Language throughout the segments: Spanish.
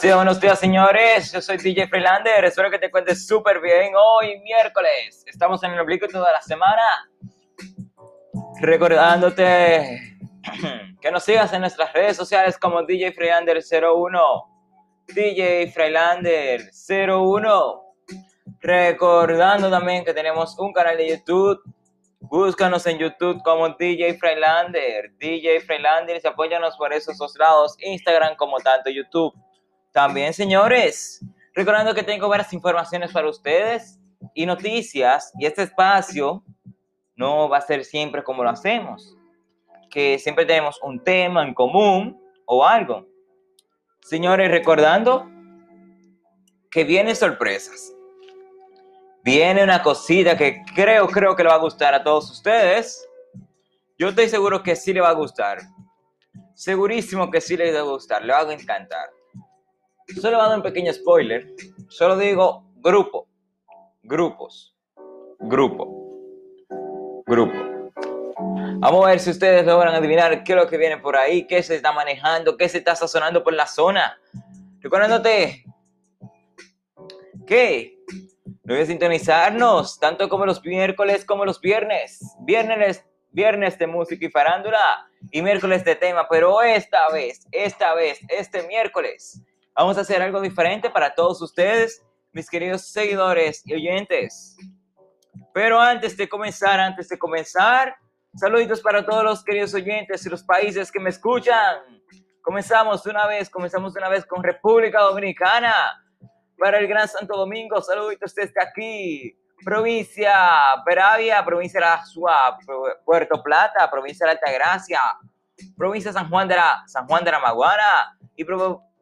Buenos días, buenos días, señores. Yo soy DJ Freelander. Espero que te cuentes súper bien. Hoy, miércoles, estamos en el oblicuo toda la semana. Recordándote que nos sigas en nuestras redes sociales como DJ Freelander01. DJ Freelander01. Recordando también que tenemos un canal de YouTube. Búscanos en YouTube como DJ Freilander, DJ Freilander y apóyanos por esos dos lados, Instagram como tanto YouTube. También, señores, recordando que tengo varias informaciones para ustedes y noticias, y este espacio no va a ser siempre como lo hacemos, que siempre tenemos un tema en común o algo. Señores, recordando que vienen sorpresas. Viene una cosita que creo, creo que le va a gustar a todos ustedes. Yo estoy seguro que sí le va a gustar. Segurísimo que sí le va a gustar, le va a encantar. Solo dar un pequeño spoiler. Solo digo grupo, grupos, grupo, grupo. Vamos a ver si ustedes logran adivinar qué es lo que viene por ahí, qué se está manejando, qué se está sazonando por la zona. Recordándote que no voy a sintonizarnos tanto como los miércoles como los viernes. Viernes, viernes de música y farándula y miércoles de tema, pero esta vez, esta vez, este miércoles Vamos a hacer algo diferente para todos ustedes, mis queridos seguidores y oyentes. Pero antes de comenzar, antes de comenzar, saluditos para todos los queridos oyentes y los países que me escuchan. Comenzamos una vez, comenzamos una vez con República Dominicana. Para el Gran Santo Domingo, saluditos desde aquí. Provincia Peravia, provincia de la Suá, Puerto Plata, provincia de Altagracia, provincia San Juan de la, San Juan de la Maguana y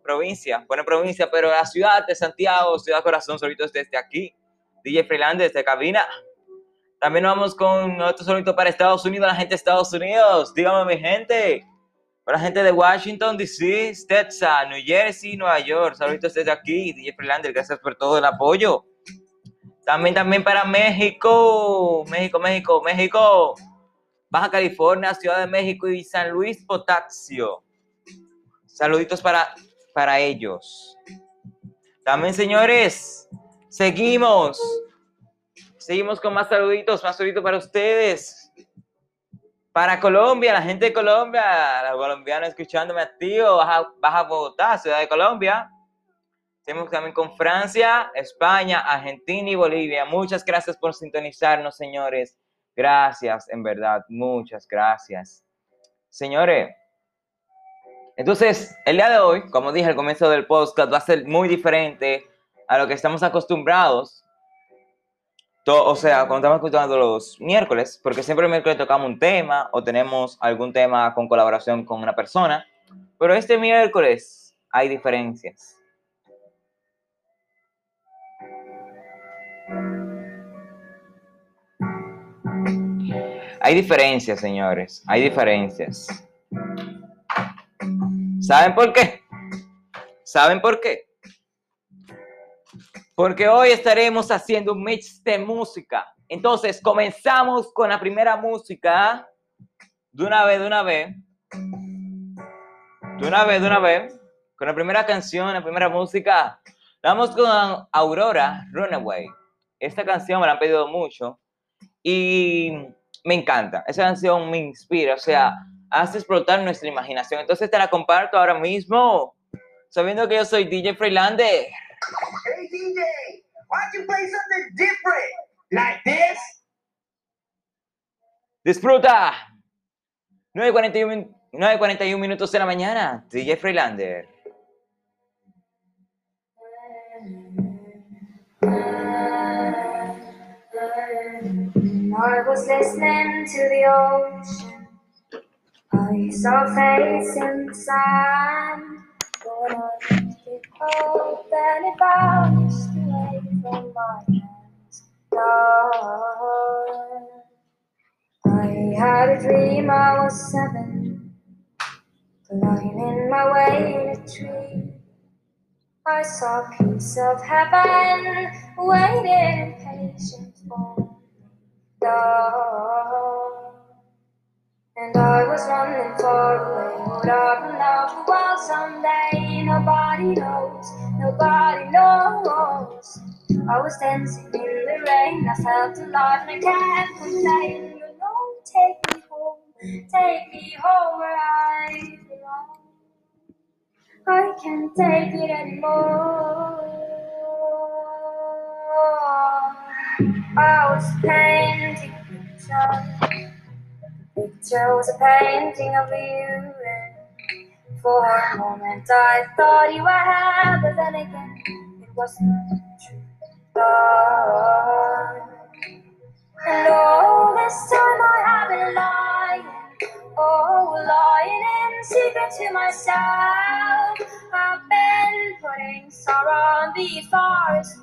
provincia, buena provincia, pero la ciudad de Santiago, ciudad corazón, solitos desde aquí. DJ Freeland desde cabina. También vamos con otro solito para Estados Unidos, la gente de Estados Unidos. Dígame, mi gente. Para la gente de Washington, D.C., Texas, New Jersey, Nueva York. Saluditos desde aquí. DJ Freelander, gracias por todo el apoyo. También, también para México. México, México, México. Baja California, Ciudad de México y San Luis Potasio. Saluditos para para ellos. También, señores, seguimos. Seguimos con más saluditos, más saluditos para ustedes. Para Colombia, la gente de Colombia, los colombianos escuchándome activo, Baja, Baja Bogotá, Ciudad de Colombia. Seguimos también con Francia, España, Argentina y Bolivia. Muchas gracias por sintonizarnos, señores. Gracias, en verdad, muchas gracias. Señores, entonces, el día de hoy, como dije al comienzo del podcast, va a ser muy diferente a lo que estamos acostumbrados. o sea, cuando estamos escuchando los miércoles, porque siempre el miércoles tocamos un tema o tenemos algún tema con colaboración con una persona. Pero este miércoles hay diferencias. Hay diferencias, señores. Hay diferencias. ¿Saben por qué? ¿Saben por qué? Porque hoy estaremos haciendo un mix de música. Entonces, comenzamos con la primera música. De una vez, de una vez. De una vez, de una vez. Con la primera canción, la primera música. Vamos con Aurora Runaway. Esta canción me la han pedido mucho. Y me encanta. Esa canción me inspira. O sea, hace explotar nuestra imaginación. Entonces te la comparto ahora mismo, sabiendo que yo soy DJ Freelander. Hey DJ, why don't you play something different? Like this? Disfruta. 9.41, 9.41 minutos de la mañana, DJ Freelander. I was listening to the ocean. I saw a face in the sand, but I picked it and it bounced away from my hands. Dark. I had a dream I was seven, climbing my way in a tree. I saw a piece of heaven waiting patient for me. Dark. And I was running far away. Would I run out the world someday? Nobody knows, nobody knows. I was dancing in the rain. I felt alive and I can't complain. But no, take me home, take me home where I belong. I can't take it anymore. I was painting pictures. Was a painting of you. And for a moment I thought you were happy, but then again it wasn't true. Oh, and all this time I have been lying, oh, lying in secret to myself. I've been putting sorrow on the forest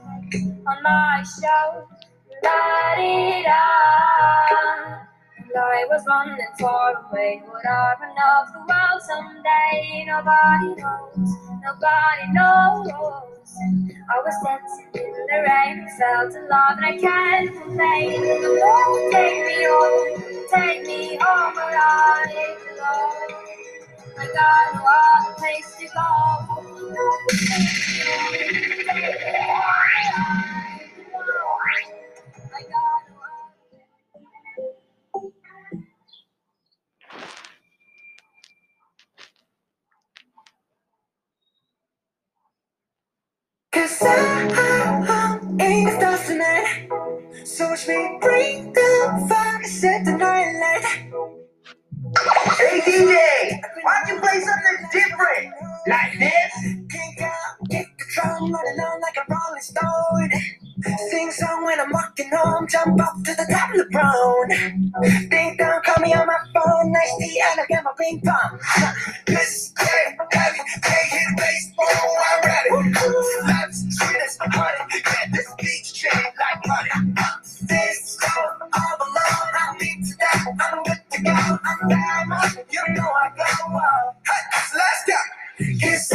on my shelf. La di da. I was running far away. Would I run off the world someday? Nobody knows. Nobody knows. I was dancing in the rain, felt alive, and I can't complain. Oh, take me home, take me home where I belong. I got no other place to go. Jump up to the top of the brown. Ding dong, call me on my phone, nice tea, and I got my ping pong. This game, heavy, can't hit baseball, I'm ready. Life's sweet as honey, get this beach chain like money. This song, all alone, I need to I'm good to go, I'm diamond, you know I go. Hey, let's go. Cause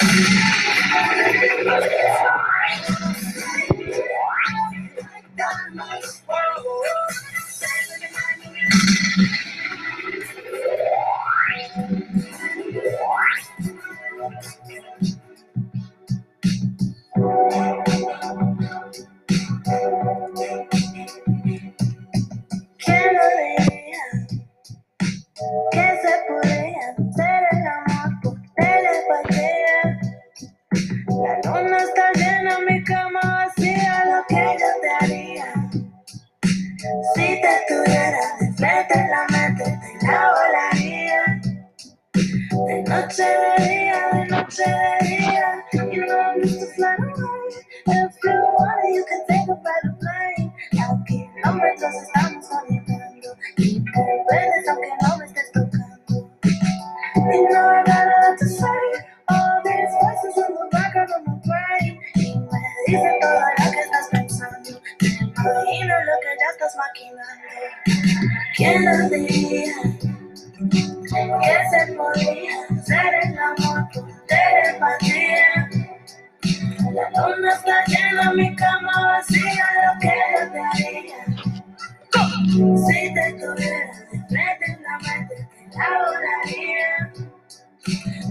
Thank you.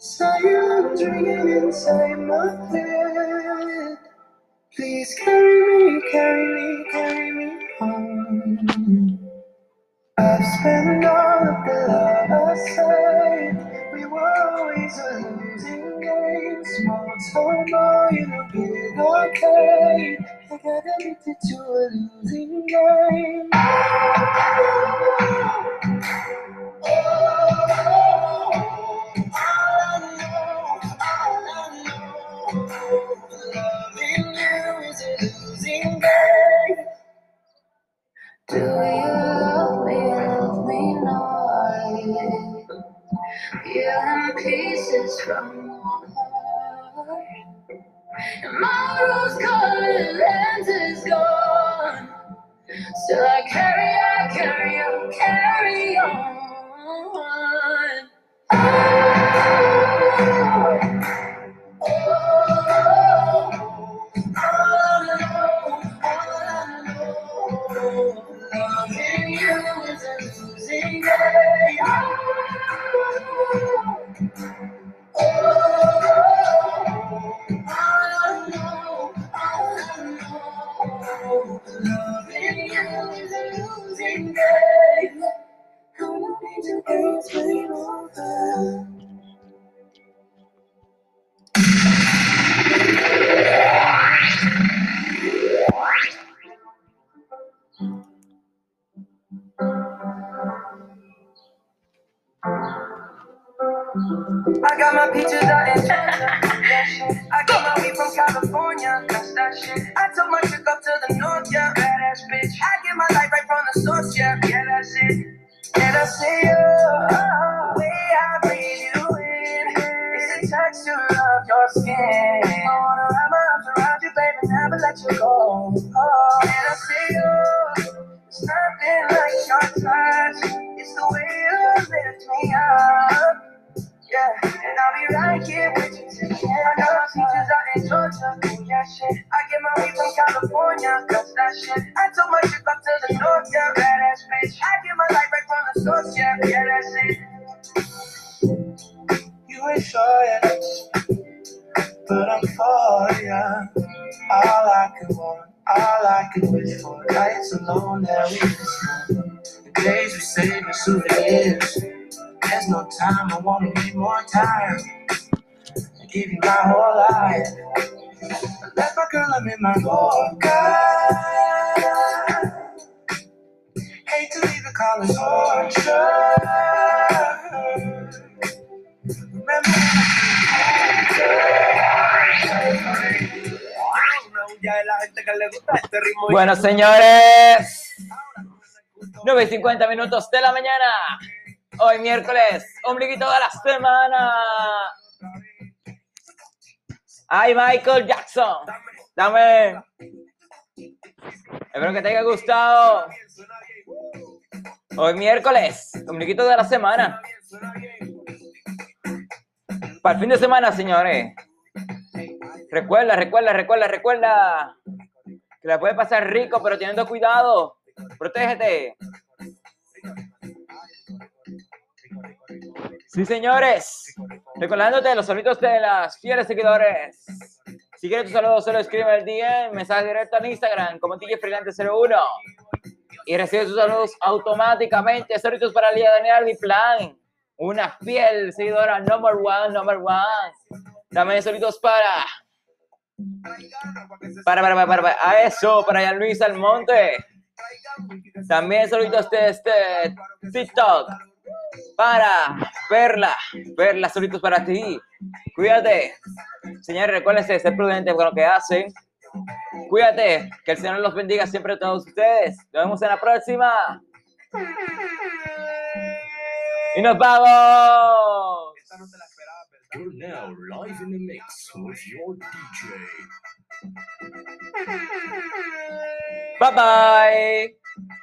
Silence ringing inside my head. Please carry me, carry me, carry me home. I've spent all of the love I saved. We were always a losing game. Small town boy in a big arcade. I got addicted to a losing game. Do you love me, love me not? Feeling pieces from your heart. And my rose-colored lens is gone. Still I carry, I carry, I carry on. Peaches out in Georgia. I got my weed from California. That's that shit. I took my chick up to the north, yeah. Badass bitch. I get my light right from the source, yeah. Yeah, that's it. And I see you. Oh, way I breathe you in. It's the texture of your skin. I wanna wrap my arms around you, baby, never let you go. Oh, and I see you. It's nothing like your touch. It's the way you lift me up. Yeah, I'll be right here with you till the end. I got my peaches out in Georgia, oh yeah, shit. I get my weed from California, cause that shit. I took my trip up to the north, yeah, badass bitch. I get my life right from the source, yeah, yeah, that's it. You ain't sure yet, but I'm for ya. All I could want, all I could wish for. Nights alone that we miss. The days we save as souvenirs. There's no time, I wanna be more time. I give you my whole life. I left my girl, I'm in my. Hate to leave it, call it torture. Remember Bueno, señores, 9.50 minutos de la mañana. Hoy miércoles, ombliguito de la semana. Ay, Michael Jackson. Dame. Espero que te haya gustado. Hoy miércoles, ombliguito de la semana. Para el fin de semana, señores. Recuerda, recuerda, recuerda, recuerda. Que la puede pasar rico, pero teniendo cuidado. Protégete. Sí, señores. Recordándote los saludos de las fieles seguidores. Si quieres tu saludo, solo escribe el DM, mensaje directo en Instagram como DJ Freelance 01 y recibe tus saludos automáticamente. Saludos para el día Daniel mi plan. una fiel seguidora number one, number one. También saludos para, para, para, para, para, a eso, para Jan Luis Almonte. También saludos de este TikTok para Perla. Perla, saludos para ti. Cuídate. Señores, recuerden ser prudentes con lo que hacen. Cuídate, que el Señor los bendiga siempre a todos ustedes. Nos vemos en la próxima. Y nos vamos. You're now live in the mix with your DJ. Bye bye.